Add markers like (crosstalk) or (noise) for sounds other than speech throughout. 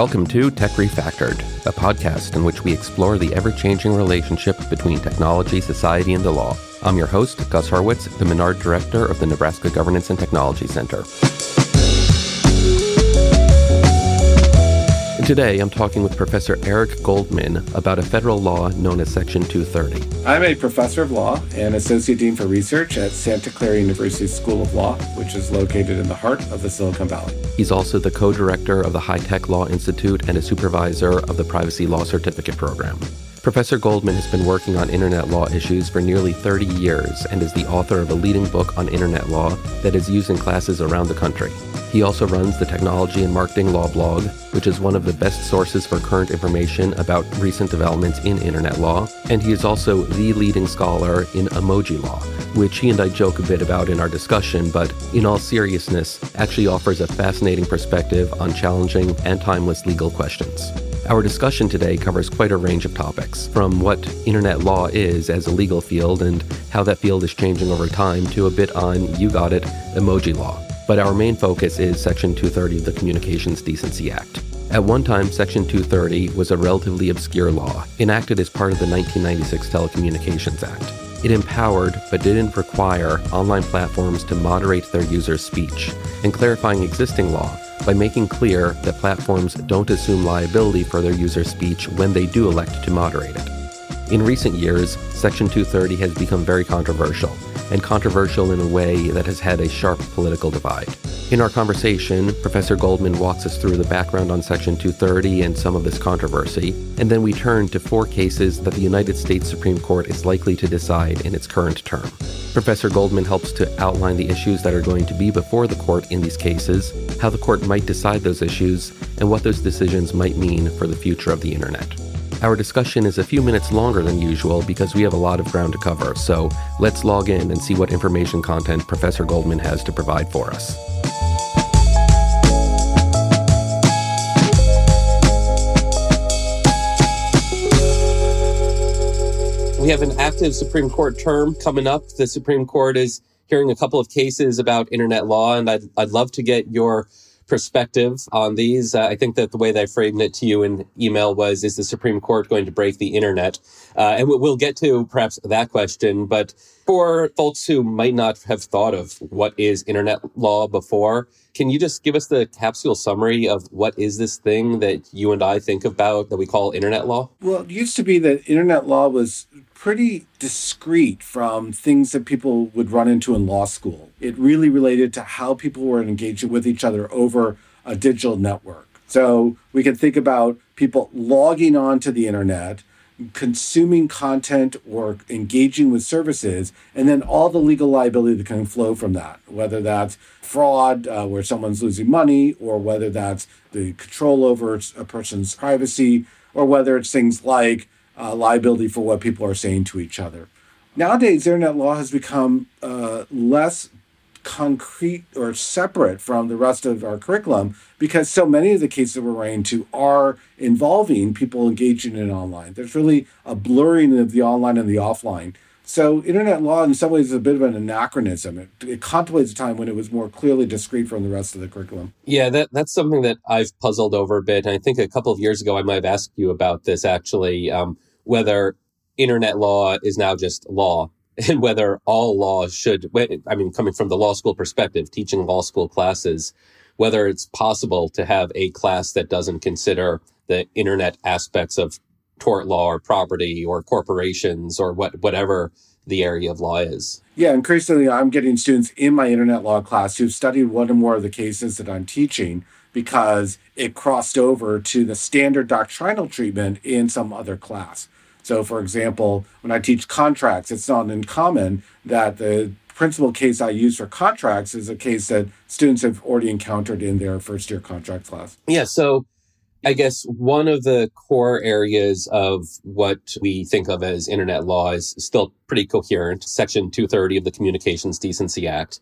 Welcome to Tech Refactored, a podcast in which we explore the ever changing relationship between technology, society, and the law. I'm your host, Gus Hurwitz, the Menard Director of the Nebraska Governance and Technology Center. Today, I'm talking with Professor Eric Goldman about a federal law known as Section 230. I'm a professor of law and associate dean for research at Santa Clara University School of Law, which is located in the heart of the Silicon Valley. He's also the co director of the High Tech Law Institute and a supervisor of the Privacy Law Certificate Program. Professor Goldman has been working on internet law issues for nearly 30 years and is the author of a leading book on internet law that is used in classes around the country. He also runs the Technology and Marketing Law blog, which is one of the best sources for current information about recent developments in internet law, and he is also the leading scholar in emoji law, which he and I joke a bit about in our discussion, but in all seriousness, actually offers a fascinating perspective on challenging and timeless legal questions. Our discussion today covers quite a range of topics, from what internet law is as a legal field and how that field is changing over time, to a bit on, you got it, emoji law but our main focus is Section 230 of the Communications Decency Act. At one time, Section 230 was a relatively obscure law, enacted as part of the 1996 Telecommunications Act. It empowered, but didn't require, online platforms to moderate their users' speech, and clarifying existing law by making clear that platforms don't assume liability for their users' speech when they do elect to moderate it. In recent years, Section 230 has become very controversial, and controversial in a way that has had a sharp political divide. In our conversation, Professor Goldman walks us through the background on Section 230 and some of this controversy, and then we turn to four cases that the United States Supreme Court is likely to decide in its current term. Professor Goldman helps to outline the issues that are going to be before the court in these cases, how the court might decide those issues, and what those decisions might mean for the future of the Internet. Our discussion is a few minutes longer than usual because we have a lot of ground to cover, so let's log in and see what information content Professor Goldman has to provide for us. We have an active Supreme Court term coming up. The Supreme Court is hearing a couple of cases about internet law, and I'd, I'd love to get your perspective on these. Uh, I think that the way that I framed it to you in email was, is the Supreme Court going to break the internet? Uh, and we'll get to perhaps that question. But for folks who might not have thought of what is internet law before, can you just give us the capsule summary of what is this thing that you and I think about that we call internet law? Well, it used to be that internet law was pretty discrete from things that people would run into in law school. It really related to how people were engaging with each other over a digital network. So we can think about people logging onto the internet, consuming content or engaging with services, and then all the legal liability that can flow from that, whether that's fraud, uh, where someone's losing money, or whether that's the control over a person's privacy, or whether it's things like uh, liability for what people are saying to each other. Nowadays, internet law has become uh, less concrete or separate from the rest of our curriculum because so many of the cases that we're running to are involving people engaging in online. There's really a blurring of the online and the offline. So, internet law, in some ways, is a bit of an anachronism. It, it, contemplates a time when it was more clearly discrete from the rest of the curriculum. Yeah, that, that's something that I've puzzled over a bit. And I think a couple of years ago, I might have asked you about this actually. Um, whether internet law is now just law (laughs) and whether all law should, I mean, coming from the law school perspective, teaching law school classes, whether it's possible to have a class that doesn't consider the internet aspects of tort law or property or corporations or what, whatever the area of law is. Yeah, increasingly, I'm getting students in my internet law class who've studied one or more of the cases that I'm teaching because it crossed over to the standard doctrinal treatment in some other class. So, for example, when I teach contracts, it's not uncommon that the principal case I use for contracts is a case that students have already encountered in their first year contract class. Yeah. So, I guess one of the core areas of what we think of as internet law is still pretty coherent. Section 230 of the Communications Decency Act.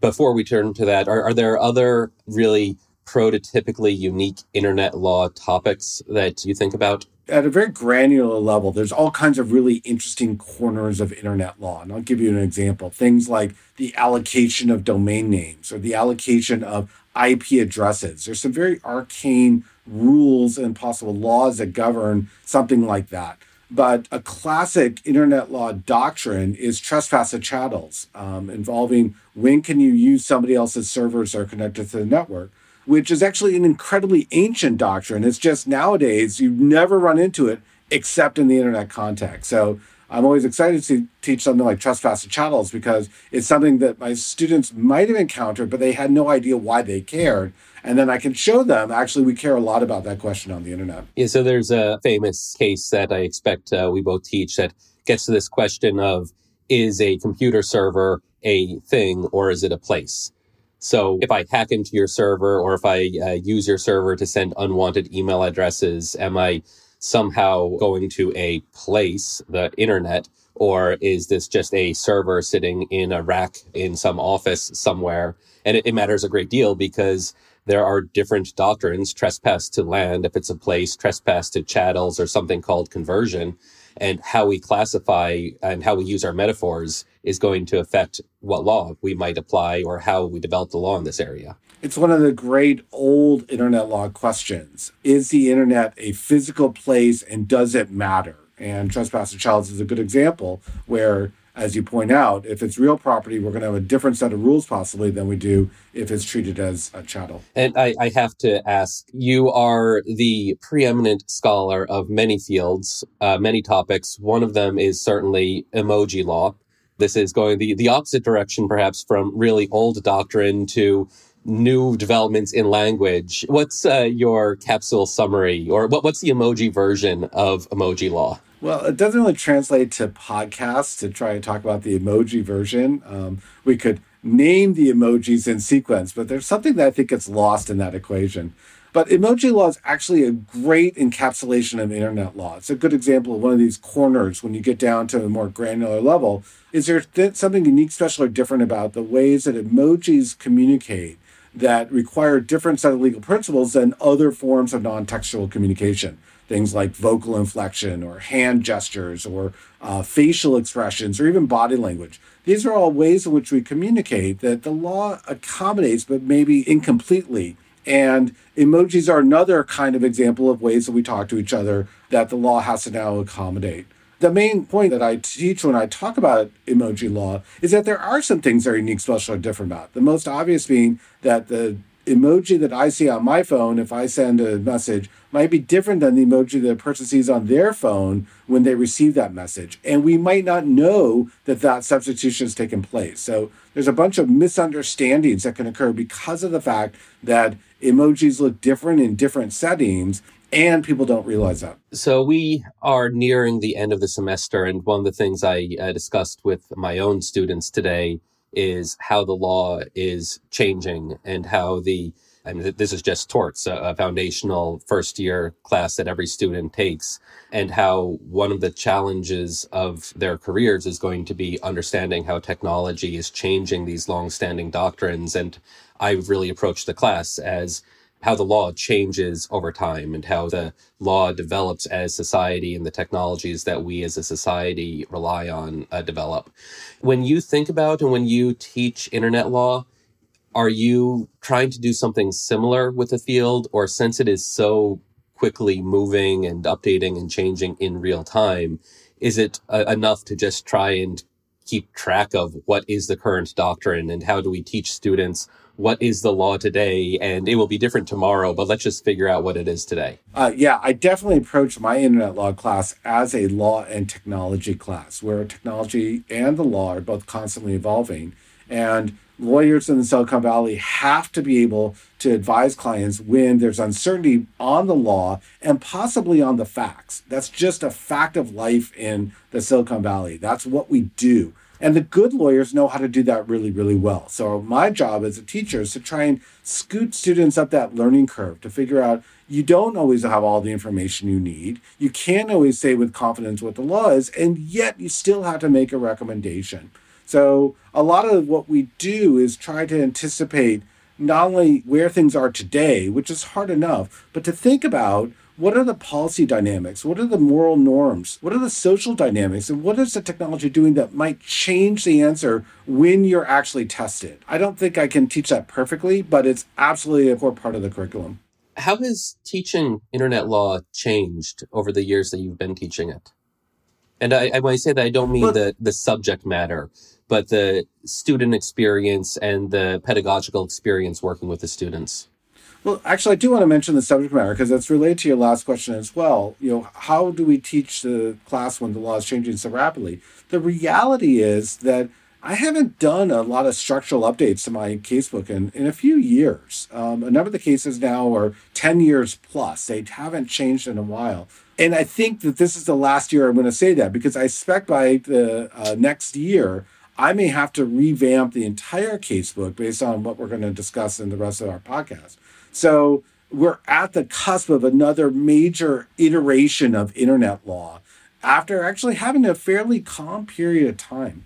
Before we turn to that, are, are there other really prototypically unique internet law topics that you think about? At a very granular level, there's all kinds of really interesting corners of internet law. And I'll give you an example. Things like the allocation of domain names or the allocation of IP addresses. There's some very arcane rules and possible laws that govern something like that. But a classic internet law doctrine is trespass of chattels, um, involving when can you use somebody else's servers that are connected to the network, which is actually an incredibly ancient doctrine. It's just nowadays you never run into it except in the internet context. So I'm always excited to teach something like trespass of chattels because it's something that my students might have encountered, but they had no idea why they cared. And then I can show them actually we care a lot about that question on the internet. Yeah, so there's a famous case that I expect uh, we both teach that gets to this question of is a computer server a thing or is it a place? So if I hack into your server or if I uh, use your server to send unwanted email addresses, am I somehow going to a place, the internet, or is this just a server sitting in a rack in some office somewhere? And it, it, matters a great deal because there are different doctrines trespass to land, if it's a place, trespass to chattels, or something called conversion. And how we classify and how we use our metaphors is going to affect what law we might apply or how we develop the law in this area. It's one of the great old internet law questions. Is the internet a physical place and does it matter? And trespass to chattels is a good example where, as you point out, if it's real property, we're going to have a different set of rules possibly than we do if it's treated as a chattel. And I, I have to ask you are the preeminent scholar of many fields, uh, many topics. One of them is certainly emoji law. This is going the, the opposite direction, perhaps, from really old doctrine to new developments in language. What's uh, your capsule summary, or what, what's the emoji version of emoji law? Well, it doesn't really translate to podcasts to try and talk about the emoji version. Um, we could name the emojis in sequence, but there's something that I think gets lost in that equation. But emoji law is actually a great encapsulation of internet law. It's a good example of one of these corners when you get down to a more granular level. Is there th- something unique, special, or different about the ways that emojis communicate that require different set of legal principles than other forms of non-textual communication things like vocal inflection or hand gestures or uh, facial expressions or even body language. These are all ways in which we communicate that the law accommodates but maybe incompletely. And emojis are another kind of example of ways that we talk to each other that the law has to now accommodate. The main point that I teach when I talk about emoji law is that there are some things that are unique, special, or different about. The most obvious being that the emoji that I see on my phone, if I send a message, might be different than the emoji that a person sees on their phone when they receive that message. And we might not know that that substitution has taken place. So there's a bunch of misunderstandings that can occur because of the fact that emojis look different in different settings and people don't realize that. So we are nearing the end of the semester, and one of the things I uh, discussed with my own students today is how the law is changing and how the I mean, this is just torts, a, foundational first year class that every student takes, and how one of the challenges of their careers is going to be understanding how technology is changing these long-standing doctrines. And I really approached the class as how the law changes over time and how the law develops as society and the technologies that we as a society rely on uh, develop. When you think about and when you teach internet law, are you trying to do something similar with the field or since it is so quickly moving and updating and changing in real time, is it uh, enough to just try and keep track of what is the current doctrine and how do we teach students what is the law today and it will be different tomorrow but let's just figure out what it is today. Uh, yeah i definitely approach my internet law class as a law and technology class where technology and the law are both constantly evolving and lawyers in the silicon valley have to be able to advise clients when there's uncertainty on the law and possibly on the facts. That's just a fact of life in the silicon valley. That's what we do and the good lawyers know how to do that really, really well. So, my job as a teacher is to try and scoot students up that learning curve to figure out you don't always have all the information you need. You can't always say with confidence what the law is, and yet you still have to make a recommendation. So, a lot of what we do is try to anticipate not only where things are today, which is hard enough, but to think about what are the policy dynamics? What are the moral norms? What are the social dynamics? And what is the technology doing that might change the answer when you're actually tested? I don't think I can teach that perfectly, but it's absolutely a core part of the curriculum. How has teaching internet law changed over the years that you've been teaching it? And I, I when I say that, I don't mean the, the subject matter, but the student experience and the pedagogical experience working with the students. Well, actually, I do want to mention the subject matter because it's related to your last question as well. You know, how do we teach the class when the law is changing so rapidly? The reality is that I haven't done a lot of structural updates to my casebook in, in a few years. Um, a number of the cases now are 10 years plus. They haven't changed in a while. And I think that this is the last year I'm going to say that because I expect by the uh, next year, I may have to revamp the entire casebook based on what we're going to discuss in the rest of our podcast. So we're at the cusp of another major iteration of internet law after actually having a fairly calm period of time.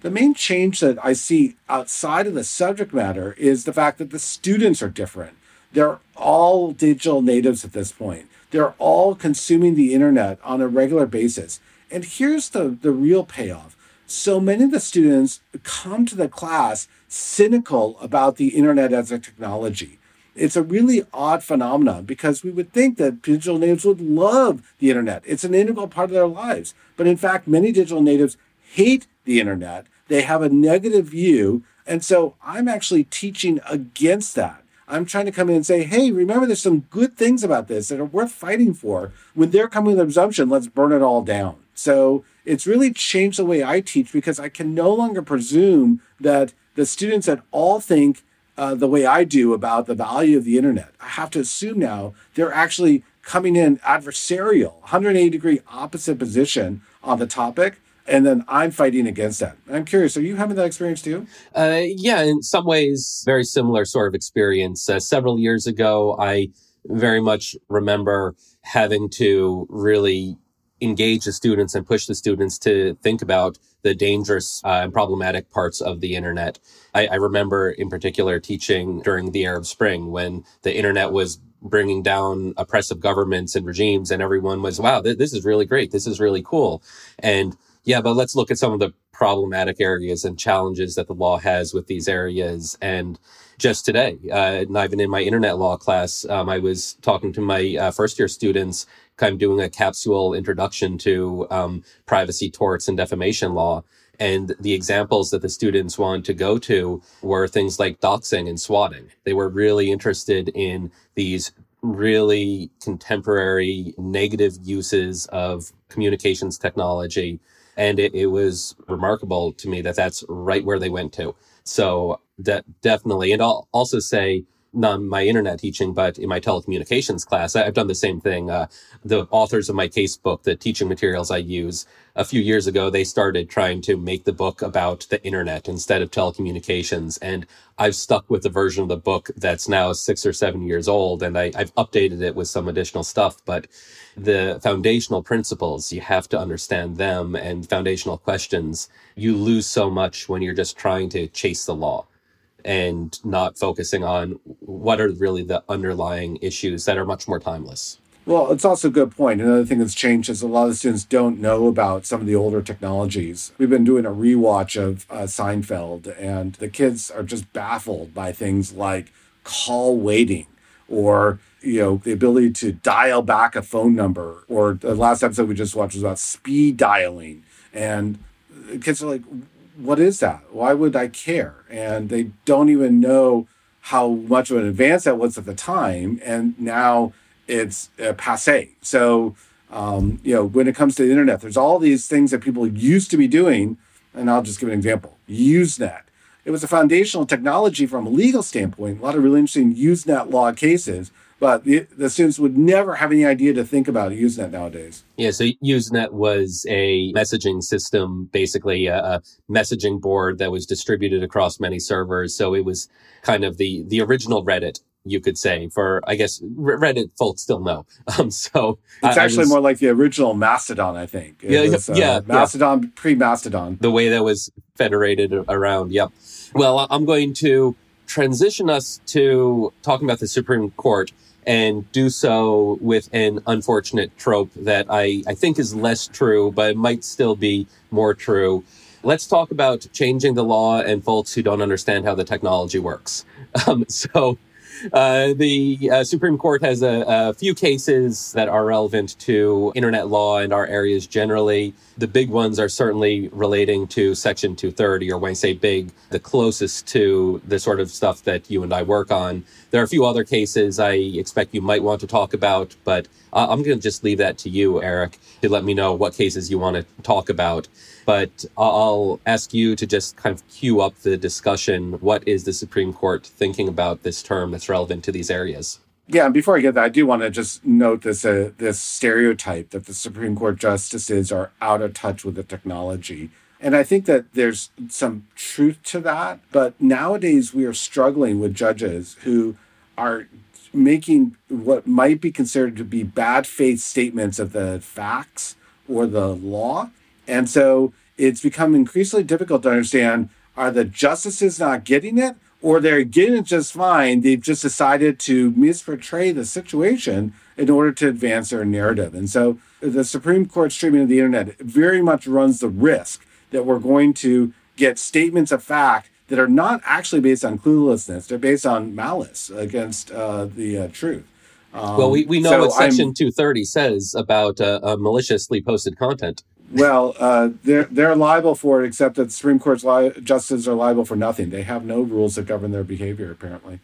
The main change that I see outside of the subject matter is the fact that the students are different. They're all digital natives at this point. They're all consuming the internet on a regular basis. And here's the, the real payoff. So many of the students come to the class cynical about the internet as a technology. It's a really odd phenomenon because we would think that digital natives would love the internet. It's an integral part of their lives. But in fact, many digital natives hate the internet. They have a negative view. And so I'm actually teaching against that. I'm trying to come in and say, hey, remember, there's some good things about this that are worth fighting for. When they're coming with the presumption, let's burn it all down. So it's really changed the way I teach because I can no longer presume that the students at all think uh, the way I do about the value of the internet. I have to assume now they're actually coming in adversarial, 180 degree opposite position on the topic. And then I'm fighting against that. I'm curious, are you having that experience too? Uh, yeah, in some ways, very similar sort of experience. Uh, several years ago, I very much remember having to really engage the students and push the students to think about the dangerous uh, and problematic parts of the internet. I, I, remember in particular teaching during the Arab Spring when the internet was bringing down oppressive governments and regimes and everyone was, wow, th- this is really great. This is really cool. And yeah, but let's look at some of the problematic areas and challenges that the law has with these areas. And just today, uh, not even in my internet law class, um, I was talking to my uh, first year students of doing a capsule introduction to um, privacy torts and defamation law. And the examples that the students wanted to go to were things like doxing and swatting. They were really interested in these really contemporary negative uses of communications technology. And it, it was remarkable to me that that's right where they went to. So that definitely, and I'll also say, not my internet teaching, but in my telecommunications class, I've done the same thing. Uh, the authors of my case book, the teaching materials I use, a few years ago, they started trying to make the book about the internet instead of telecommunications. And I've stuck with the version of the book that's now six or seven years old, and I, I've updated it with some additional stuff. But the foundational principles, you have to understand them and foundational questions. You lose so much when you're just trying to chase the law and not focusing on what are really the underlying issues that are much more timeless. Well, it's also a good point. Another thing that's changed is a lot of students don't know about some of the older technologies. We've been doing a rewatch of uh, Seinfeld, and the kids are just baffled by things like call waiting or you know the ability to dial back a phone number or the last episode we just watched was about speed dialing and kids are like what is that? Why would I care? And they don't even know how much of an advance that was at the time. And now it's uh, passe. So, um, you know, when it comes to the internet, there's all these things that people used to be doing. And I'll just give an example Usenet. It was a foundational technology from a legal standpoint, a lot of really interesting Usenet law cases but the, the, students would never have any idea to think about Usenet nowadays. Yeah, so Usenet was a messaging system, basically a, a, messaging board that was distributed across many servers. So it was kind of the the original Reddit, you could say. For I guess Reddit folks still know. (laughs) Um, so it's I, actually I was, more like the original Mastodon, I think. It yeah, was, uh, yeah, Mastodon yeah. pre Mastodon. The way that was federated around. Yep. Well, I'm going to transition us to talking about the Supreme Court and do so with an unfortunate trope that I, I think is less true, but might still be more true. Let's talk about changing the law and folks who don't understand how the technology works. (laughs) Um, so, uh, the uh, Supreme Court has a, a, few cases that are relevant to internet law and our areas generally. The big ones are certainly relating to Section 230, or when I say big, the closest to the sort of stuff that you and I work on. There are a few other cases I expect you might want to talk about, but uh, I'm going to just leave that to you, Eric, to let me know what cases you want to talk about. But I'll ask you to just kind of cue up the discussion. What is the Supreme Court thinking about this term that's relevant to these areas? Yeah, and before I get that, I do want to just note this uh, this stereotype that the Supreme Court justices are out of touch with the technology. And I think that there's some truth to that. But nowadays, we are struggling with judges who are making what might be considered to be bad faith statements of the facts or the law. And so it's become increasingly difficult to understand are the justices not getting it or they're getting it just fine? They've just decided to misportray the situation in order to advance their narrative. And so the Supreme Court's treatment of the internet very much runs the risk that we're going to get statements of fact that are not actually based on cluelessness. They're based on malice against uh, the uh, truth. Um, well, we, we know so what Section I'm, 230 says about uh, maliciously posted content. Well, uh, they're they're liable for it, except that the Supreme Court's li- justices are liable for nothing. They have no rules that govern their behavior, apparently.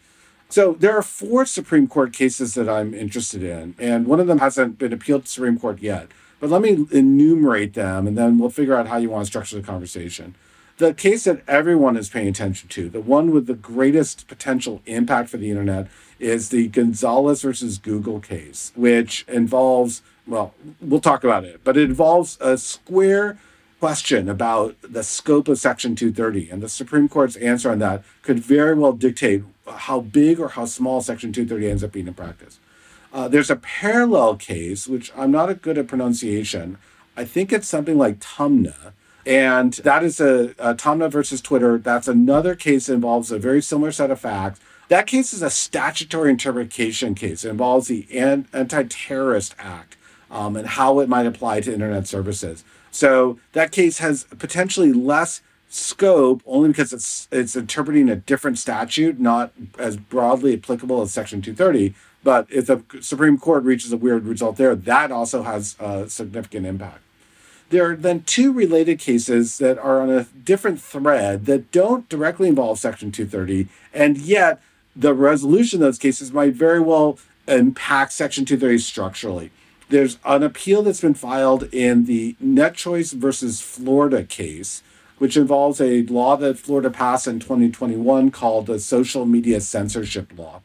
So there are four Supreme Court cases that I'm interested in, and one of them hasn't been appealed to Supreme Court yet. But let me enumerate them, and then we'll figure out how you want to structure the conversation. The case that everyone is paying attention to, the one with the greatest potential impact for the internet, is the Gonzalez versus Google case, which involves well, we'll talk about it, but it involves a square question about the scope of Section 230. And the Supreme Court's answer on that could very well dictate how big or how small Section 230 ends up being in practice. Uh, there's a parallel case, which I'm not good at pronunciation. I think it's something like Taamneh. And that is a, a Taamneh versus Twitter. That's another case that involves a very similar set of facts. That case is a statutory interpretation case. It involves the Anti Terrorist Act um, and how it might apply to internet services. So that case has potentially less scope only because it's it's interpreting a different statute, not as broadly applicable as Section 230. But if the Supreme Court reaches a weird result there, that also has a significant impact. There are then two related cases that are on a different thread that don't directly involve Section 230, and yet the resolution of those cases might very well impact Section 230 structurally. There's an appeal that's been filed in the NetChoice versus Florida case, which involves a law that Florida passed in 2021 called the Social Media Censorship Law.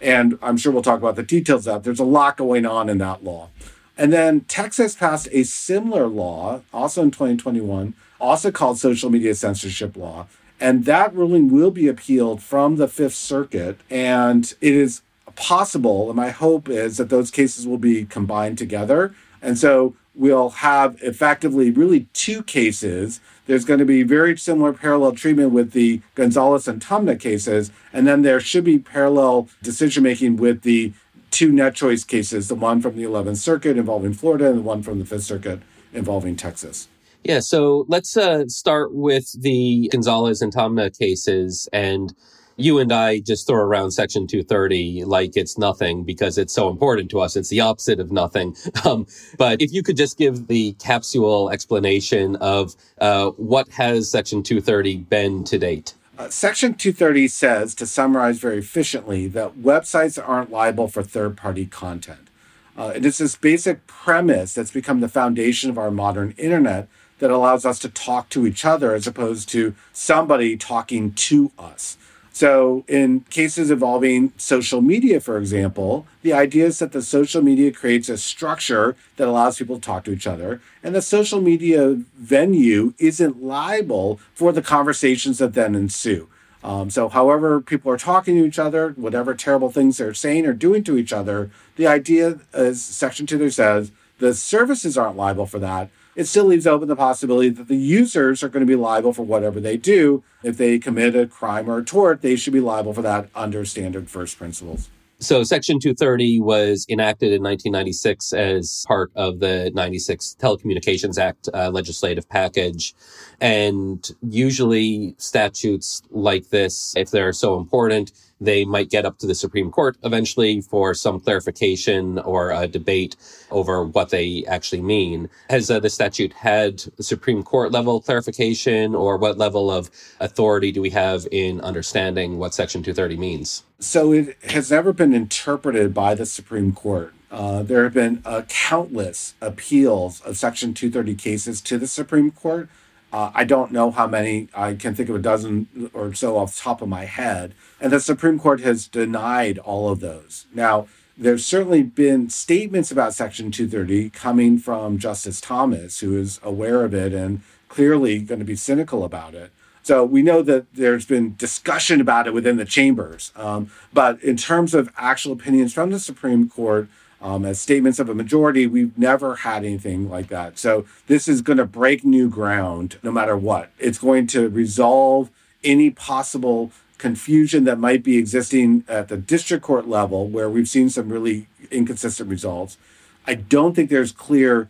And I'm sure we'll talk about the details of that. There's a lot going on in that law. And then Texas passed a similar law, also in 2021, also called Social Media Censorship Law. And that ruling will be appealed from the Fifth Circuit. And it is possible, and my hope is that those cases will be combined together. And so we'll have effectively really two cases. There's going to be very similar parallel treatment with the Gonzalez and Taamneh cases, and then there should be parallel decision making with the two NetChoice cases, the one from the 11th Circuit involving Florida and the one from the 5th Circuit involving Texas. Yeah, so let's uh, start with the Gonzalez and Taamneh cases and you and I just throw around Section 230 like it's nothing because it's so important to us. It's the opposite of nothing. (laughs) Um, but if you could just give the capsule explanation of uh, what has Section 230 been to date. Uh, Section 230 says, to summarize very efficiently, that websites aren't liable for third party content. Uh, it is this basic premise that's become the foundation of our modern internet that allows us to talk to each other as opposed to somebody talking to us. So, in cases involving social media, for example, the idea is that the social media creates a structure that allows people to talk to each other, and the social media venue isn't liable for the conversations that then ensue. Um, so, however, people are talking to each other, whatever terrible things they're saying or doing to each other, the idea, as Section 2 there says, the services aren't liable for that it still leaves open the possibility that the users are going to be liable for whatever they do. If they commit a crime or a tort, they should be liable for that under standard first principles. So, Section 230 was enacted in 1996 as part of the 96 Telecommunications Act uh, legislative package. And usually, statutes like this, if they're so important, they might get up to the Supreme Court eventually for some clarification or a debate over what they actually mean. Has uh, the statute had Supreme Court level clarification or what level of authority do we have in understanding what Section 230 means? So it has never been interpreted by the Supreme Court. Uh, there have been uh, countless appeals of Section 230 cases to the Supreme Court. Uh, I don't know how many. I can think of a dozen or so off the top of my head. And the Supreme Court has denied all of those. Now, there's certainly been statements about Section 230 coming from Justice Thomas, who is aware of it and clearly going to be cynical about it. So we know that there's been discussion about it within the chambers. Um, but in terms of actual opinions from the Supreme Court, um, as statements of a majority, we've never had anything like that. So this is going to break new ground no matter what. It's going to resolve any possible confusion that might be existing at the district court level, where we've seen some really inconsistent results. I don't think there's clear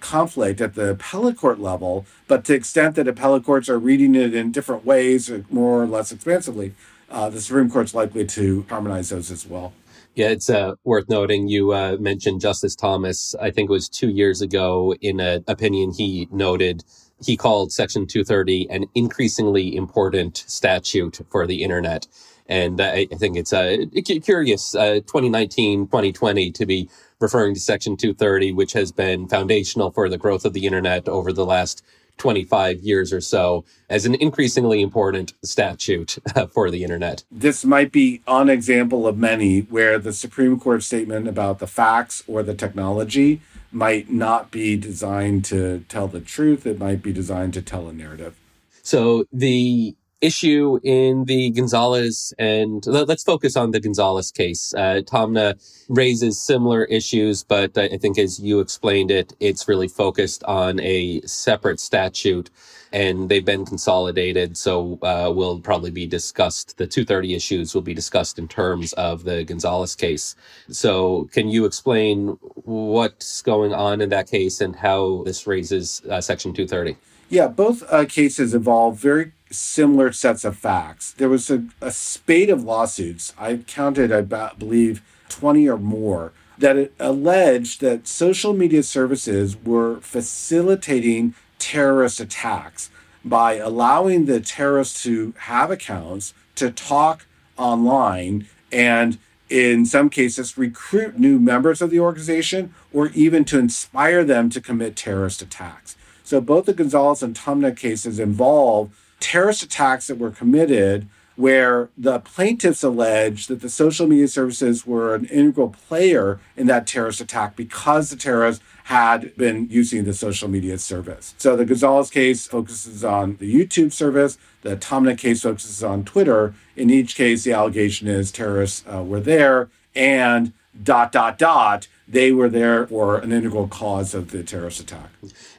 conflict at the appellate court level, but to the extent that appellate courts are reading it in different ways, more or less expansively, uh, the Supreme Court's likely to harmonize those as well. Yeah, it's uh, worth noting. You uh, mentioned Justice Thomas. I think it was two years ago in an opinion he noted he called Section 230 an increasingly important statute for the internet. And I, I think it's uh, curious, uh, 2019, 2020, to be referring to Section 230, which has been foundational for the growth of the internet over the last 25 years or so as an increasingly important statute uh, for the internet. This might be an example of many where the Supreme Court statement about the facts or the technology might not be designed to tell the truth. It might be designed to tell a narrative. So the issue in the Gonzalez and let's focus on the Gonzalez case. Uh, Taamneh raises similar issues, but I think as you explained it, it's really focused on a separate statute and they've been consolidated. So uh, will probably be discussed. The 230 issues will be discussed in terms of the Gonzalez case. So can you explain what's going on in that case and how this raises uh, Section 230? Yeah, both uh, cases involve very similar sets of facts. There was a, a spate of lawsuits. I counted, I believe, 20 or more that alleged that social media services were facilitating terrorist attacks by allowing the terrorists to have accounts to talk online and in some cases recruit new members of the organization or even to inspire them to commit terrorist attacks. So both the Gonzalez and Taamneh cases involve terrorist attacks that were committed where the plaintiffs allege that the social media services were an integral player in that terrorist attack because the terrorists had been using the social media service. So the Gonzalez case focuses on the YouTube service. The Taamneh case focuses on Twitter. In each case, the allegation is terrorists uh, were there and dot, dot, dot they were there for an integral cause of the terrorist attack.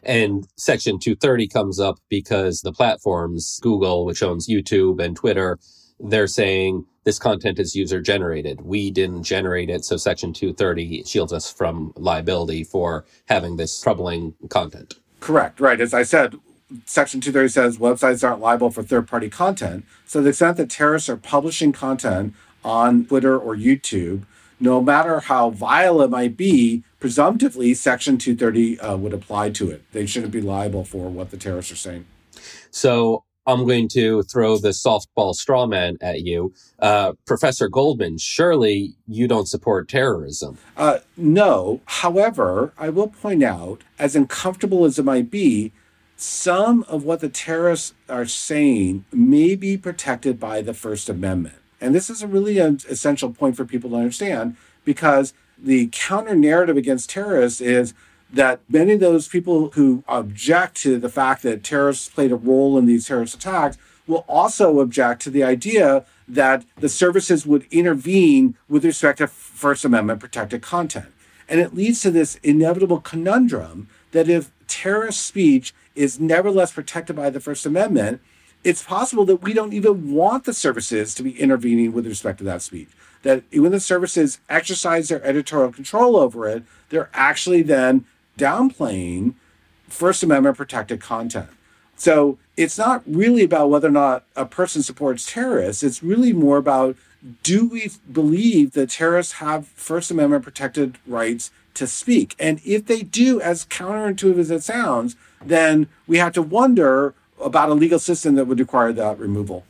And Section 230 comes up because the platforms, Google, which owns YouTube and Twitter, they're saying this content is user generated. We didn't generate it. So Section 230 shields us from liability for having this troubling content. Correct. Right. As I said, Section 230 says websites aren't liable for third party content. So the extent that terrorists are publishing content on Twitter or YouTube, no matter how vile it might be, presumptively Section 230 uh, would apply to it. They shouldn't be liable for what the terrorists are saying. So I'm going to throw the softball straw man at you. Uh, Professor Goldman, surely you don't support terrorism. Uh, no. However, I will point out, as uncomfortable as it might be, some of what the terrorists are saying may be protected by the First Amendment. And this is a really essential point for people to understand because the counter narrative against terrorists is that many of those people who object to the fact that terrorists played a role in these terrorist attacks will also object to the idea that the services would intervene with respect to First Amendment protected content. And it leads to this inevitable conundrum that if terrorist speech is nevertheless protected by the First Amendment, it's possible that we don't even want the services to be intervening with respect to that speech. That when the services exercise their editorial control over it, they're actually then downplaying First Amendment protected content. So it's not really about whether or not a person supports terrorists. It's really more about do we believe that terrorists have First Amendment protected rights to speak? And if they do, as counterintuitive as it sounds, then we have to wonder about a legal system that would require that removal.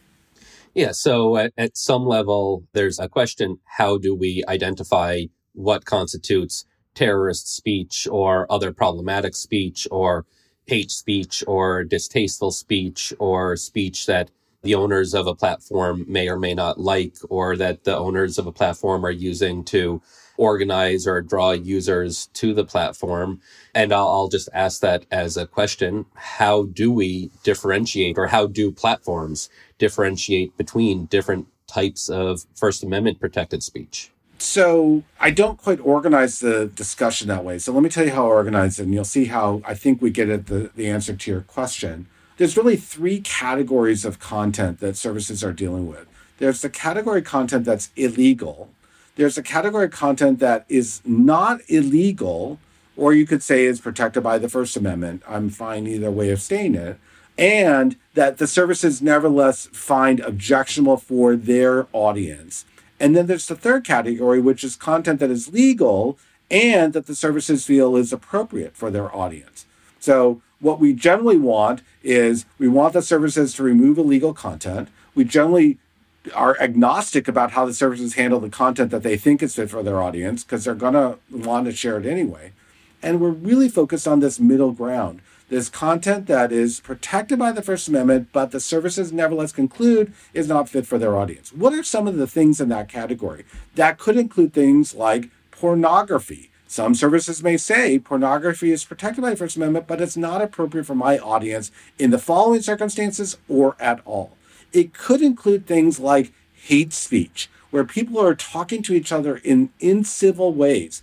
Yeah. So at, at some level, there's a question how do we identify what constitutes terrorist speech or other problematic speech or hate speech or distasteful speech or speech that the owners of a platform may or may not like, or that the owners of a platform are using to organize or draw users to the platform. And I'll, I'll, just ask that as a question. How do we differentiate or how do platforms differentiate between different types of First Amendment protected speech? So I don't quite organize the discussion that way. So let me tell you how I organize it, and you'll see how I think we get at the, the answer to your question. There's really three categories of content that services are dealing with. There's the category content that's illegal. There's a category of content that is not illegal, or you could say is protected by the First Amendment. I'm fine either way of saying it. And that the services nevertheless find objectionable for their audience. And then there's the third category, which is content that is legal and that the services feel is appropriate for their audience. So, what we generally want is we want the services to remove illegal content. We generally are agnostic about how the services handle the content that they think is fit for their audience because they're going to want to share it anyway. And we're really focused on this middle ground this content that is protected by the First Amendment, but the services nevertheless conclude is not fit for their audience. What are some of the things in that category? That could include things like pornography. Some services may say pornography is protected by the First Amendment, but it's not appropriate for my audience in the following circumstances or at all. It could include things like hate speech, where people are talking to each other in incivil ways.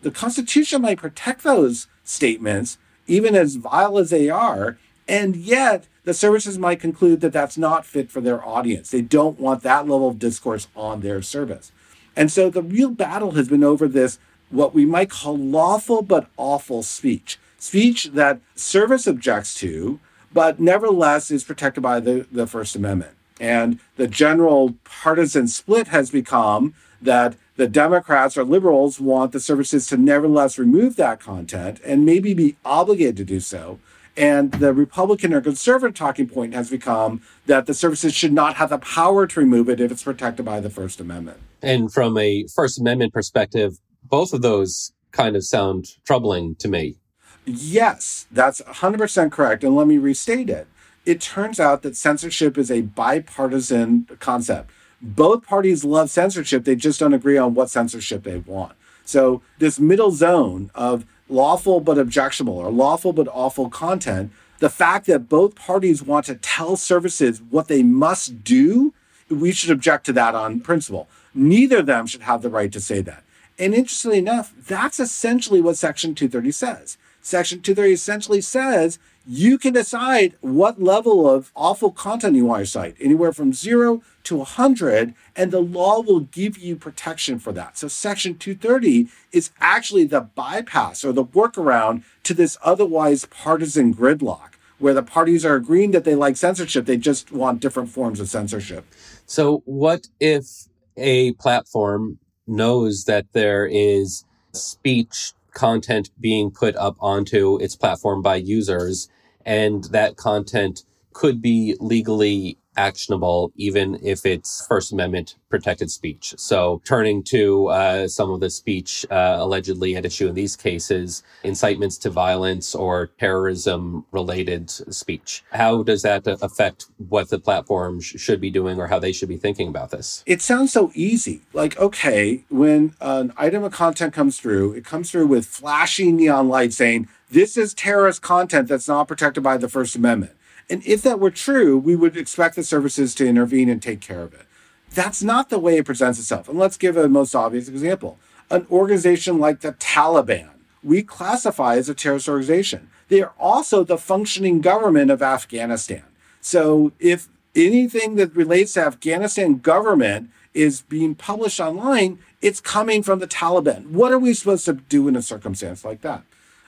The Constitution might protect those statements, even as vile as they are. And yet, the services might conclude that that's not fit for their audience. They don't want that level of discourse on their service. And so the real battle has been over this, what we might call lawful but awful speech. Speech that service objects to, but nevertheless is protected by the, the First Amendment. And the general partisan split has become that the Democrats or liberals want the services to nevertheless remove that content and maybe be obligated to do so. And the Republican or conservative talking point has become that the services should not have the power to remove it if it's protected by the First Amendment. And from a First Amendment perspective, both of those kind of sound troubling to me. Yes, that's 100% correct. And let me restate it. It turns out that censorship is a bipartisan concept both parties love censorship. They just don't agree on what censorship they want. So this middle zone of lawful but objectionable or lawful but awful content, the fact that both parties want to tell services what they must do, we should object to that on principle. Neither of them should have the right to say that. And interestingly enough, that's essentially what Section 230 says. Section 230 essentially says you can decide what level of awful content you want to cite, anywhere from zero to 100, and the law will give you protection for that. So, Section 230 is actually the bypass or the workaround to this otherwise partisan gridlock, where the parties are agreeing that they like censorship, they just want different forms of censorship. So, what if a platform knows that there is speech content being put up onto its platform by users, and that content could be legally actionable, even if it's First Amendment protected speech. So, turning to uh, some of the speech uh, allegedly at issue in these cases, incitements to violence or terrorism related speech. How does that affect what the platforms should be doing or how they should be thinking about this? It sounds so easy. Like, okay, when an item of content comes through, it comes through with flashing neon lights saying, this is terrorist content that's not protected by the First Amendment. And if that were true, we would expect the services to intervene and take care of it. That's not the way it presents itself. And let's give a most obvious example. An organization like the Taliban, we classify as a terrorist organization. They are also the functioning government of Afghanistan. So if anything that relates to Afghanistan government is being published online, it's coming from the Taliban. What are we supposed to do in a circumstance like that?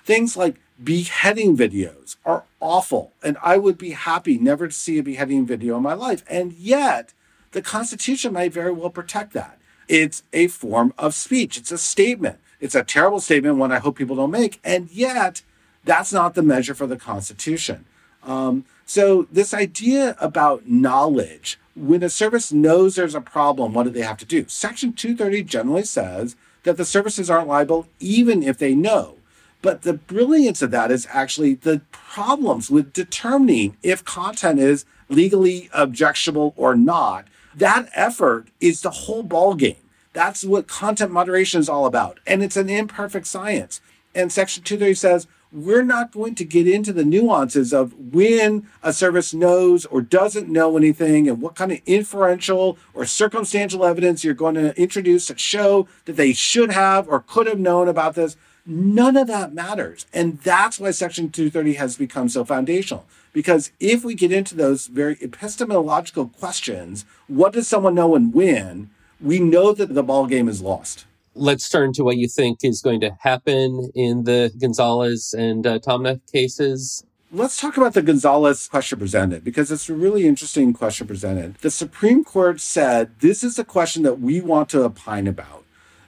Things like beheading videos are awful. And I would be happy never to see a beheading video in my life. And yet, the Constitution might very well protect that. It's a form of speech, it's a statement. It's a terrible statement, one I hope people don't make. And yet, that's not the measure for the Constitution. Um, so, this idea about knowledge, when a service knows there's a problem, what do they have to do? Section 230 generally says that the services aren't liable even if they know. But the brilliance of that is actually the problems with determining if content is legally objectionable or not. That effort is the whole ballgame. That's what content moderation is all about. And it's an imperfect science. And Section 230 says we're not going to get into the nuances of when a service knows or doesn't know anything and what kind of inferential or circumstantial evidence you're going to introduce to show that they should have or could have known about this. None of that matters. And that's why Section 230 has become so foundational. Because if we get into those very epistemological questions, what does someone know and when? We know that the ball game is lost. Let's turn to what you think is going to happen in the Gonzalez and uh, Taamneh cases. Let's talk about the Gonzalez question presented because it's a really interesting question presented. The Supreme Court said this is a question that we want to opine about.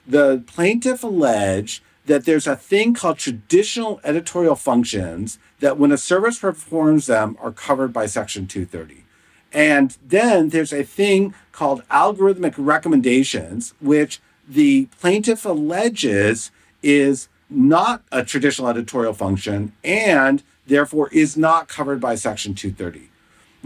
The plaintiff alleged that there's a thing called traditional editorial functions that when a service performs them are covered by section 230 and then there's a thing called algorithmic recommendations which the plaintiff alleges is not a traditional editorial function and therefore is not covered by section 230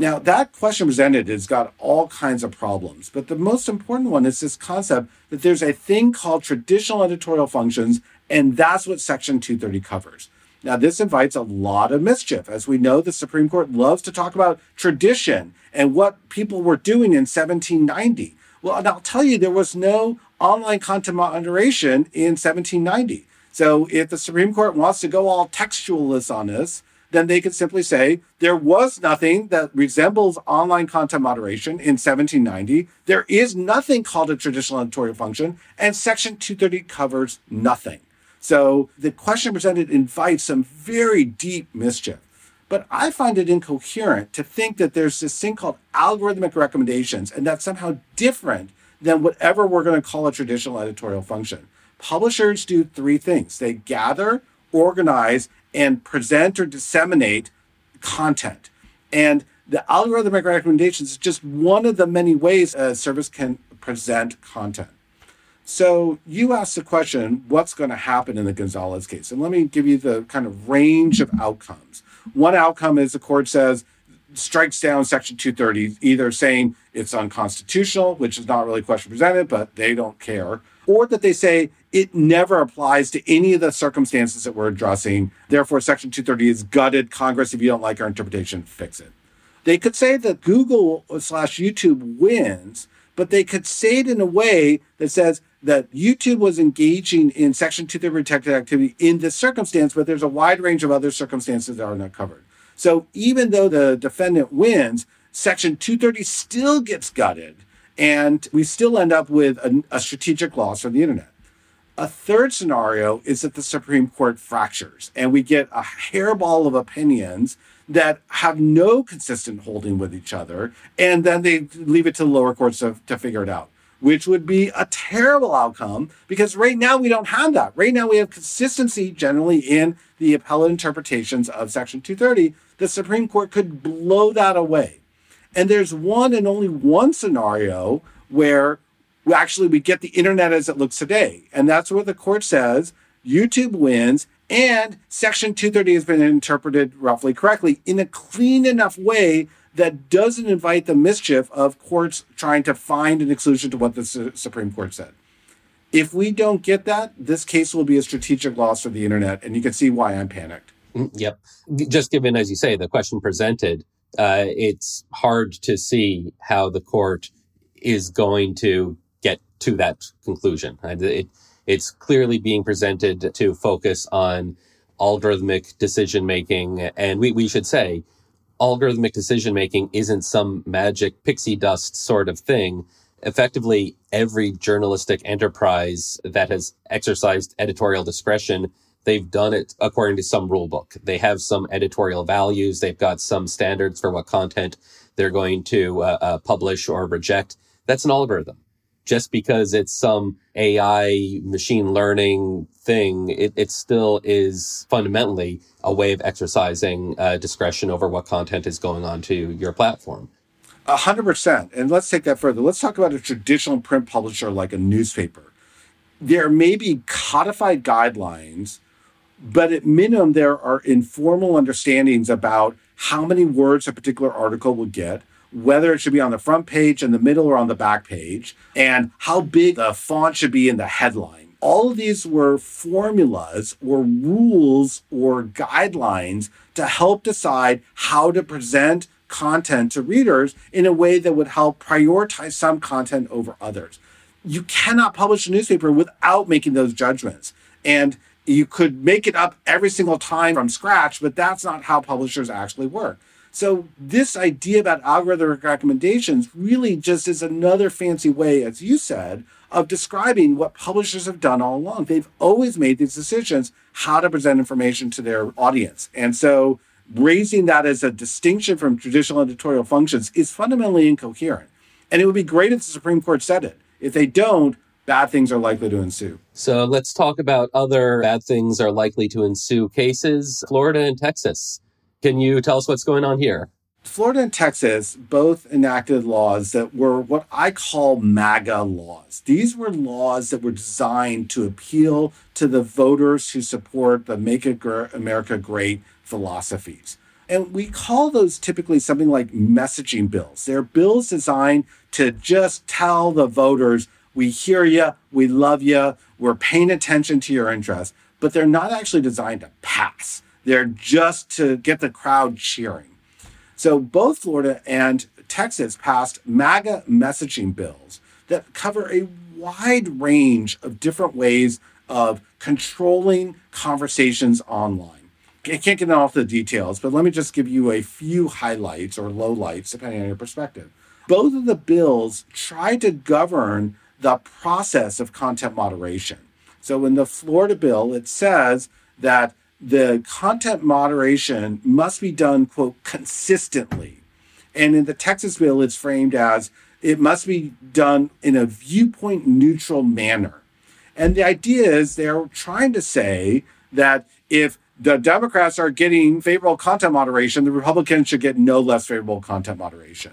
now, that question presented has got all kinds of problems, but the most important one is this concept that there's a thing called traditional editorial functions, and that's what Section 230 covers. Now, this invites a lot of mischief. As we know, the Supreme Court loves to talk about tradition and what people were doing in 1790. Well, and I'll tell you, there was no online content moderation in 1790. So if the Supreme Court wants to go all textualist on this, then they could simply say there was nothing that resembles online content moderation in 1790. There is nothing called a traditional editorial function, and Section 230 covers nothing. So the question presented invites some very deep mischief. But I find it incoherent to think that there's this thing called algorithmic recommendations, and that's somehow different than whatever we're going to call a traditional editorial function. Publishers do three things they gather, organize, and present or disseminate content. And the algorithmic recommendations is just one of the many ways a service can present content. So you asked the question, what's going to happen in the Gonzalez case? And let me give you the kind of range of outcomes. One outcome is the court says, strikes down Section 230, either saying it's unconstitutional, which is not really a question presented, but they don't care, or that they say it never applies to any of the circumstances that we're addressing. Therefore, Section 230 is gutted. Congress, if you don't like our interpretation, fix it. They could say that Google slash YouTube wins, but they could say it in a way that says that YouTube was engaging in Section 230 protected activity in this circumstance, but there's a wide range of other circumstances that are not covered. So even though the defendant wins, Section 230 still gets gutted, and we still end up with a, a strategic loss for the internet. A third scenario is that the Supreme Court fractures and we get a hairball of opinions that have no consistent holding with each other, and then they leave it to the lower courts to, to figure it out, which would be a terrible outcome because right now we don't have that. Right now we have consistency generally in the appellate interpretations of Section 230. The Supreme Court could blow that away. And there's one and only one scenario where actually we get the internet as it looks today. And that's where the court says YouTube wins and Section 230 has been interpreted roughly correctly in a clean enough way that doesn't invite the mischief of courts trying to find an exclusion to what the Su- Supreme Court said. If we don't get that, this case will be a strategic loss for the internet, and you can see why I'm panicked. Mm, yep. Just given, as you say, the question presented, uh, it's hard to see how the court is going to get to that conclusion. It, it's clearly being presented to focus on algorithmic decision making. And we, we should say algorithmic decision making isn't some magic pixie dust sort of thing. Effectively, every journalistic enterprise that has exercised editorial discretion they've done it according to some rule book. They have some editorial values. They've got some standards for what content they're going to uh, uh, publish or reject. That's an algorithm. Just because it's some AI machine learning thing, it, it still is fundamentally a way of exercising uh, discretion over what content is going onto your platform. A hundred percent. And let's take that further. Let's talk about a traditional print publisher like a newspaper. There may be codified guidelines but at minimum, there are informal understandings about how many words a particular article will get, whether it should be on the front page, in the middle, or on the back page, and how big the font should be in the headline. All of these were formulas or rules or guidelines to help decide how to present content to readers in a way that would help prioritize some content over others. You cannot publish a newspaper without making those judgments. And you could make it up every single time from scratch, but that's not how publishers actually work. So this idea about algorithmic recommendations really just is another fancy way, as you said, of describing what publishers have done all along. They've always made these decisions how to present information to their audience. And so raising that as a distinction from traditional editorial functions is fundamentally incoherent. And it would be great if the Supreme Court said it. If they don't, bad things are likely to ensue. So let's talk about other bad things are likely to ensue cases Florida and Texas. Can you tell us what's going on here? Florida and Texas both enacted laws that were what I call MAGA laws. These were laws that were designed to appeal to the voters who support the Make America Great philosophies. And we call those typically something like messaging bills. They're bills designed to just tell the voters we hear you, we love you, we're paying attention to your interests, but they're not actually designed to pass. They're just to get the crowd cheering. So both Florida and Texas passed MAGA messaging bills that cover a wide range of different ways of controlling conversations online. I can't get into all the details, but let me just give you a few highlights or lowlights, depending on your perspective. Both of the bills try to govern the process of content moderation. So in the Florida bill, it says that the content moderation must be done, quote, consistently. And in the Texas bill, it's framed as it must be done in a viewpoint neutral manner. And the idea is they're trying to say that if the Democrats are getting favorable content moderation, the Republicans should get no less favorable content moderation.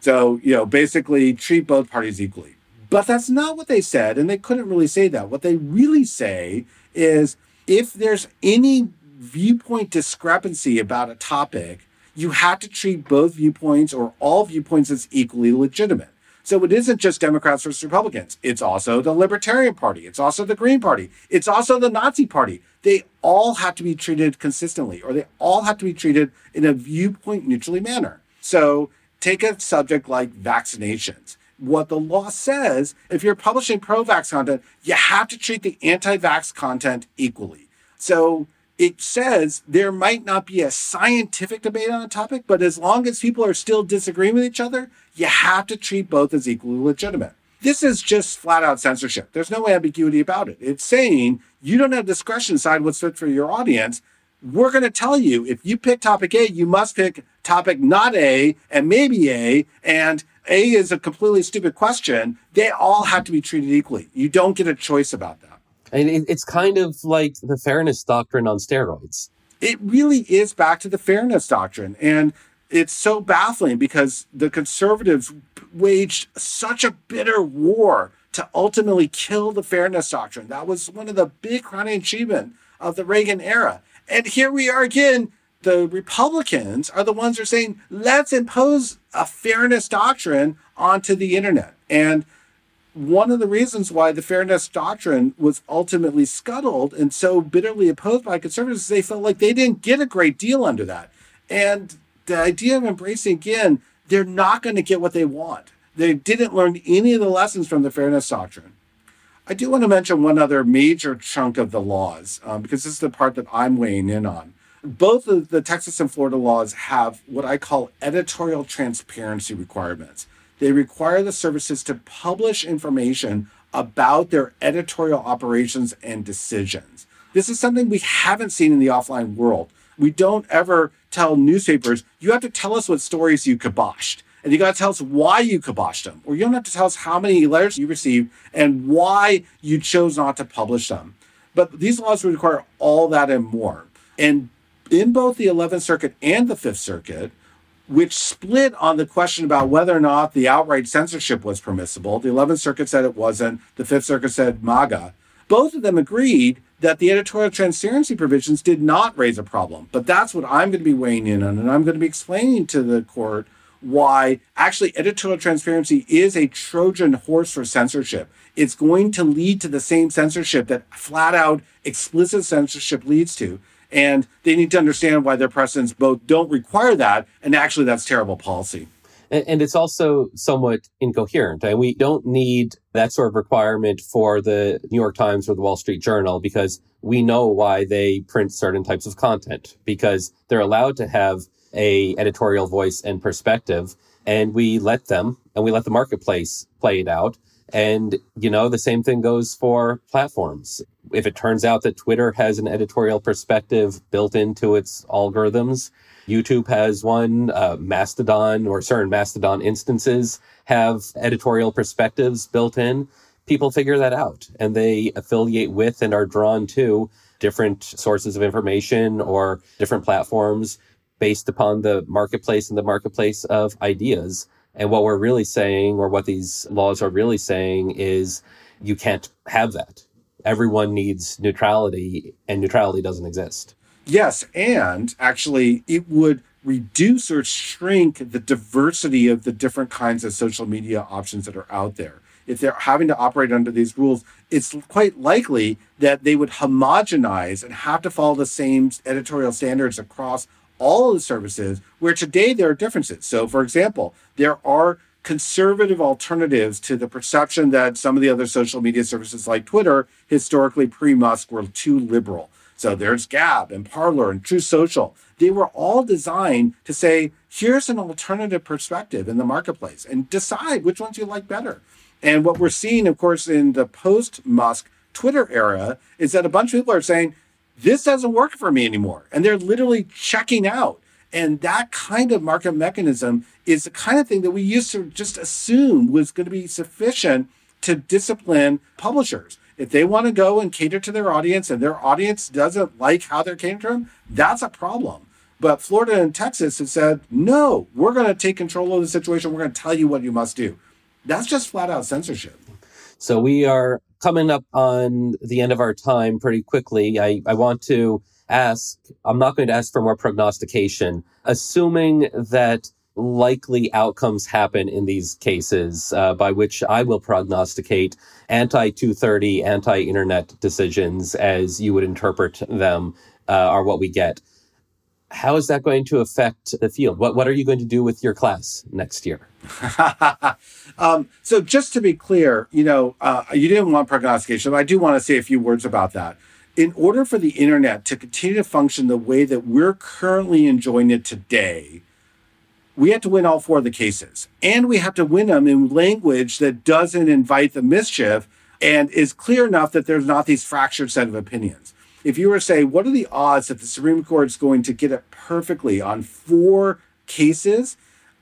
So, you know, basically treat both parties equally. But that's not what they said, and they couldn't really say that. What they really say is if there's any viewpoint discrepancy about a topic, you have to treat both viewpoints or all viewpoints as equally legitimate. So it isn't just Democrats versus Republicans. It's also the Libertarian Party. It's also the Green Party. It's also the Nazi Party. They all have to be treated consistently, or they all have to be treated in a viewpoint neutrally manner. So take a subject like vaccinations what the law says, if you're publishing pro vax content, you have to treat the anti vax content equally. So it says there might not be a scientific debate on a topic, but as long as people are still disagreeing with each other, you have to treat both as equally legitimate. This is just flat out censorship. There's no ambiguity about it. It's saying you don't have discretion to decide what's fit for your audience. We're going to tell you if you pick topic A, you must pick topic not A and maybe A. And a is a completely stupid question. They all have to be treated equally. You don't get a choice about that. And it's kind of like the fairness doctrine on steroids. It really is back to the fairness doctrine. And it's so baffling because the conservatives waged such a bitter war to ultimately kill the fairness doctrine. That was one of the big crowning achievements of the Reagan era. And here we are again the Republicans are the ones who are saying, let's impose a fairness doctrine onto the internet. And one of the reasons why the fairness doctrine was ultimately scuttled and so bitterly opposed by conservatives is they felt like they didn't get a great deal under that. And the idea of embracing again, they're not going to get what they want. They didn't learn any of the lessons from the fairness doctrine. I do want to mention one other major chunk of the laws um, because this is the part that I'm weighing in on both of the Texas and Florida laws have what I call editorial transparency requirements. They require the services to publish information about their editorial operations and decisions. This is something we haven't seen in the offline world. We don't ever tell newspapers, you have to tell us what stories you kiboshed. And you got to tell us why you kiboshed them. Or you don't have to tell us how many letters you received and why you chose not to publish them. But these laws require all that and more. And in both the 11th Circuit and the 5th Circuit, which split on the question about whether or not the outright censorship was permissible. The 11th Circuit said it wasn't, the 5th Circuit said MAGA. Both of them agreed that the editorial transparency provisions did not raise a problem. But that's what I'm going to be weighing in on, and I'm going to be explaining to the court why actually editorial transparency is a Trojan horse for censorship. It's going to lead to the same censorship that flat out explicit censorship leads to. And they need to understand why their precedents both don't require that. And actually, that's terrible policy. And, and it's also somewhat incoherent. And we don't need that sort of requirement for the New York Times or the Wall Street Journal because we know why they print certain types of content because they're allowed to have a editorial voice and perspective and we let them and we let the marketplace play it out and you know the same thing goes for platforms if it turns out that twitter has an editorial perspective built into its algorithms youtube has one uh, mastodon or certain mastodon instances have editorial perspectives built in people figure that out and they affiliate with and are drawn to different sources of information or different platforms based upon the marketplace and the marketplace of ideas. And what we're really saying, or what these laws are really saying, is you can't have that. Everyone needs neutrality, and neutrality doesn't exist. Yes. And actually, it would reduce or shrink the diversity of the different kinds of social media options that are out there. If they're having to operate under these rules, it's quite likely that they would homogenize and have to follow the same editorial standards across all of the services where today there are differences. So, for example, there are conservative alternatives to the perception that some of the other social media services like Twitter, historically pre Musk, were too liberal. So there's Gab and Parler and Truth Social. They were all designed to say, here's an alternative perspective in the marketplace and decide which ones you like better. And what we're seeing, of course, in the post Musk Twitter era is that a bunch of people are saying, this doesn't work for me anymore. And they're literally checking out. And that kind of market mechanism is the kind of thing that we used to just assume was going to be sufficient to discipline publishers. If they want to go and cater to their audience and their audience doesn't like how they're catering to them, that's a problem. But Florida and Texas have said, no, we're going to take control of the situation. We're going to tell you what you must do. That's just flat out censorship. So we are coming up on the end of our time pretty quickly. I, I want to ask, I'm not going to ask for more prognostication, assuming that likely outcomes happen in these cases, uh, by which I will prognosticate anti 230, anti internet decisions as you would interpret them uh, are what we get. How is that going to affect the field? What, what are you going to do with your class next year? (laughs) Um, so just to be clear, you know, uh, you didn't want prognostication, but I do want to say a few words about that. In order for the internet to continue to function the way that we're currently enjoying it today, we have to win all four of the cases. And we have to win them in language that doesn't invite the mischief and is clear enough that there's not these fractured set of opinions. If you were to say, what are the odds that the Supreme Court is going to get it perfectly on four cases?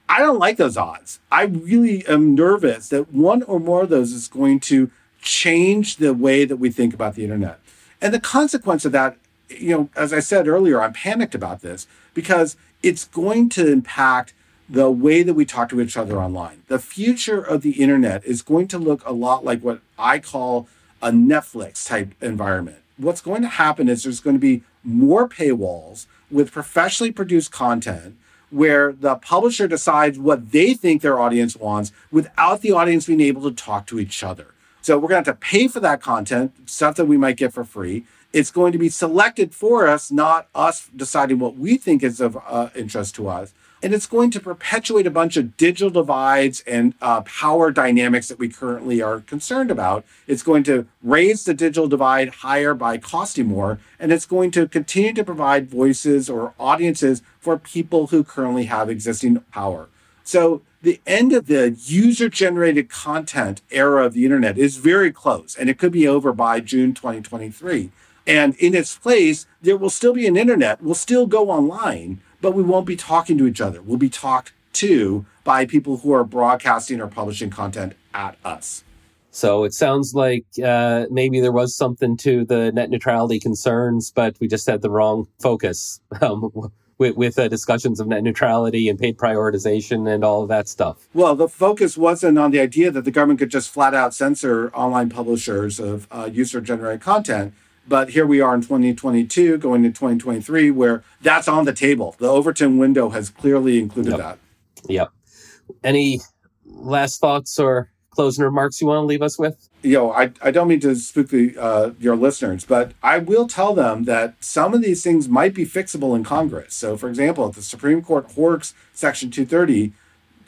I don't like those odds. I really am nervous that one or more of those is going to change the way that we think about the internet. And the consequence of that, you know, as I said earlier, I'm panicked about this because it's going to impact the way that we talk to each other online. The future of the internet is going to look a lot like what I call a Netflix type environment. What's going to happen is there's going to be more paywalls with professionally produced content where the publisher decides what they think their audience wants without the audience being able to talk to each other. So we're going to have to pay for that content, stuff that we might get for free. It's going to be selected for us, not us deciding what we think is of uh, interest to us. And it's going to perpetuate a bunch of digital divides and uh, power dynamics that we currently are concerned about. It's going to raise the digital divide higher by costing more. And it's going to continue to provide voices or audiences for people who currently have existing power. So the end of the user generated content era of the internet is very close and it could be over by June 2023. And in its place, there will still be an internet. We'll still go online, but we won't be talking to each other. We'll be talked to by people who are broadcasting or publishing content at us. So it sounds like uh, maybe there was something to the net neutrality concerns, but we just had the wrong focus (laughs) um, with, with uh, discussions of net neutrality and paid prioritization and all of that stuff. Well, the focus wasn't on the idea that the government could just flat out censor online publishers of uh, user generated content. But here we are in 2022, going to 2023, where that's on the table. The Overton window has clearly included yep. that. Yep. Any last thoughts or closing remarks you want to leave us with? You know, I, I don't mean to spook the, uh, your listeners, but I will tell them that some of these things might be fixable in Congress. So, for example, if the Supreme Court horks Section 230,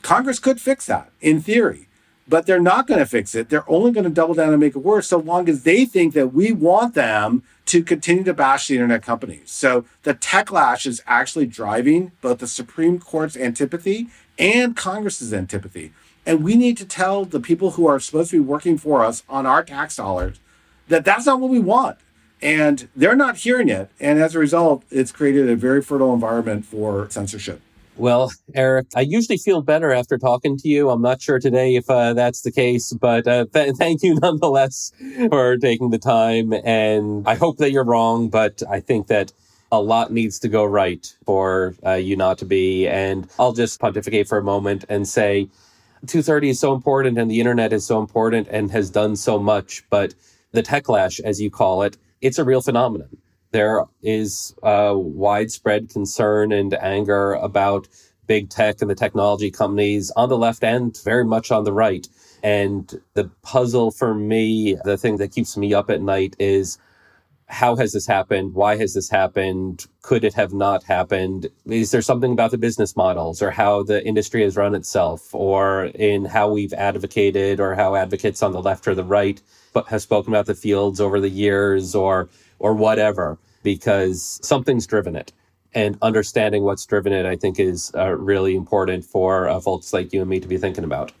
Congress could fix that in theory, but they're not going to fix it. They're only going to double down and make it worse so long as they think that we want them to continue to bash the internet companies. So, the techlash is actually driving both the Supreme Court's antipathy and Congress's antipathy. And we need to tell the people who are supposed to be working for us on our tax dollars that that's not what we want. And they're not hearing it. And as a result, it's created a very fertile environment for censorship. Well, Eric, I usually feel better after talking to you. I'm not sure today if uh, that's the case, but uh, (laughs) th- thank you nonetheless for taking the time. And I hope that you're wrong, but I think that a lot needs to go right for uh, you not to be. And I'll just pontificate for a moment and say, 230 is so important and the internet is so important and has done so much, but the techlash, as you call it, it's a real phenomenon. There is a widespread concern and anger about big tech and the technology companies on the left and very much on the right. And the puzzle for me, the thing that keeps me up at night is how has this happened? Why has this happened? Could it have not happened? Is there something about the business models or how the industry has run itself or in how we've advocated or how advocates on the left or the right have spoken about the fields over the years or or whatever because something's driven it. And understanding what's driven it i think is uh, really important for uh, folks like you and me to be thinking about.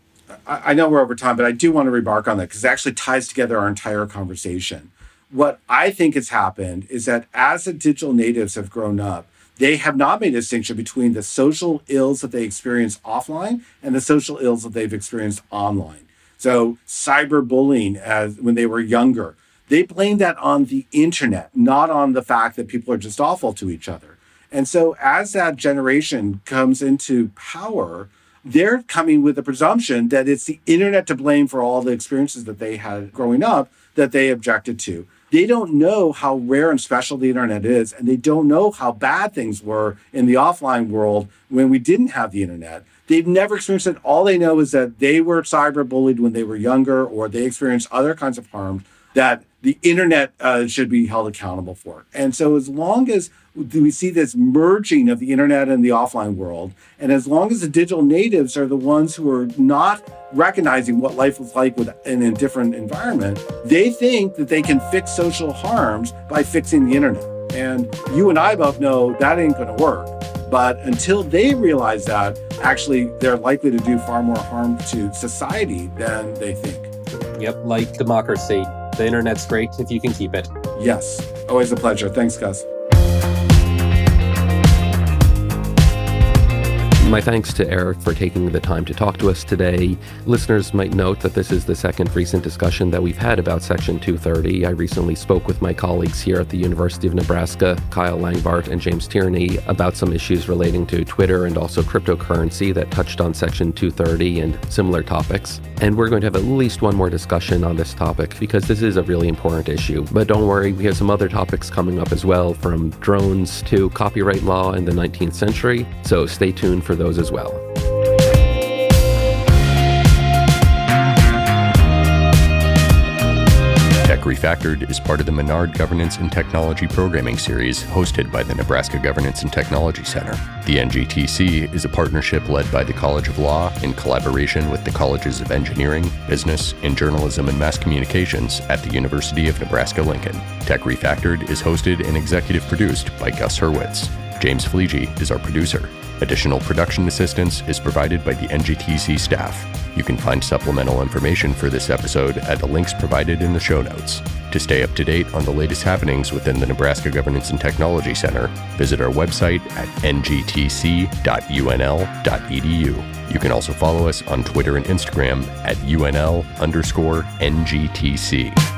I know we're over time but i do want to remark on that because it actually ties together our entire conversation. What I think has happened is that as the digital natives have grown up, they have not made a distinction between the social ills that they experience offline and the social ills that they've experienced online. So cyberbullying as when they were younger, they blame that on the internet, not on the fact that people are just awful to each other. And so as that generation comes into power, they're coming with the presumption that it's the internet to blame for all the experiences that they had growing up that they objected to they don't know how rare and special the internet is, and they don't know how bad things were in the offline world when we didn't have the internet. They've never experienced it. All they know is that they were cyberbullied when they were younger, or they experienced other kinds of harm that the internet uh, should be held accountable for. And so, as long as we see this merging of the internet and the offline world. And as long as the digital natives are the ones who are not recognizing what life was like with, in a different environment, they think that they can fix social harms by fixing the internet. And you and I both know that ain't going to work. But until they realize that, actually, they're likely to do far more harm to society than they think. Yep, like democracy. The internet's great if you can keep it. Yes, always a pleasure. Thanks, Gus. My thanks to Eric for taking the time to talk to us today. Listeners might note that this is the second recent discussion that we've had about Section 230. I recently spoke with my colleagues here at the University of Nebraska, Kyle Langvardt and James Tierney, about some issues relating to Twitter and also cryptocurrency that touched on Section 230 and similar topics. And we're going to have at least one more discussion on this topic because this is a really important issue. But don't worry, we have some other topics coming up as well, from drones to copyright law in the 19th century. So stay tuned for those as well. Tech Refactored is part of the Menard Governance and Technology Programming Series hosted by the Nebraska Governance and Technology Center. The NGTC is a partnership led by the College of Law in collaboration with the Colleges of Engineering, Business, and Journalism and Mass Communications at the University of Nebraska Lincoln. Tech Refactored is hosted and executive produced by Gus Hurwitz. James Fleege is our producer. Additional production assistance is provided by the NGTC staff. You can find supplemental information for this episode at the links provided in the show notes. To stay up to date on the latest happenings within the Nebraska Governance and Technology Center, visit our website at ngtc.unl.edu. You can also follow us on Twitter and Instagram at UNL underscore NGTC.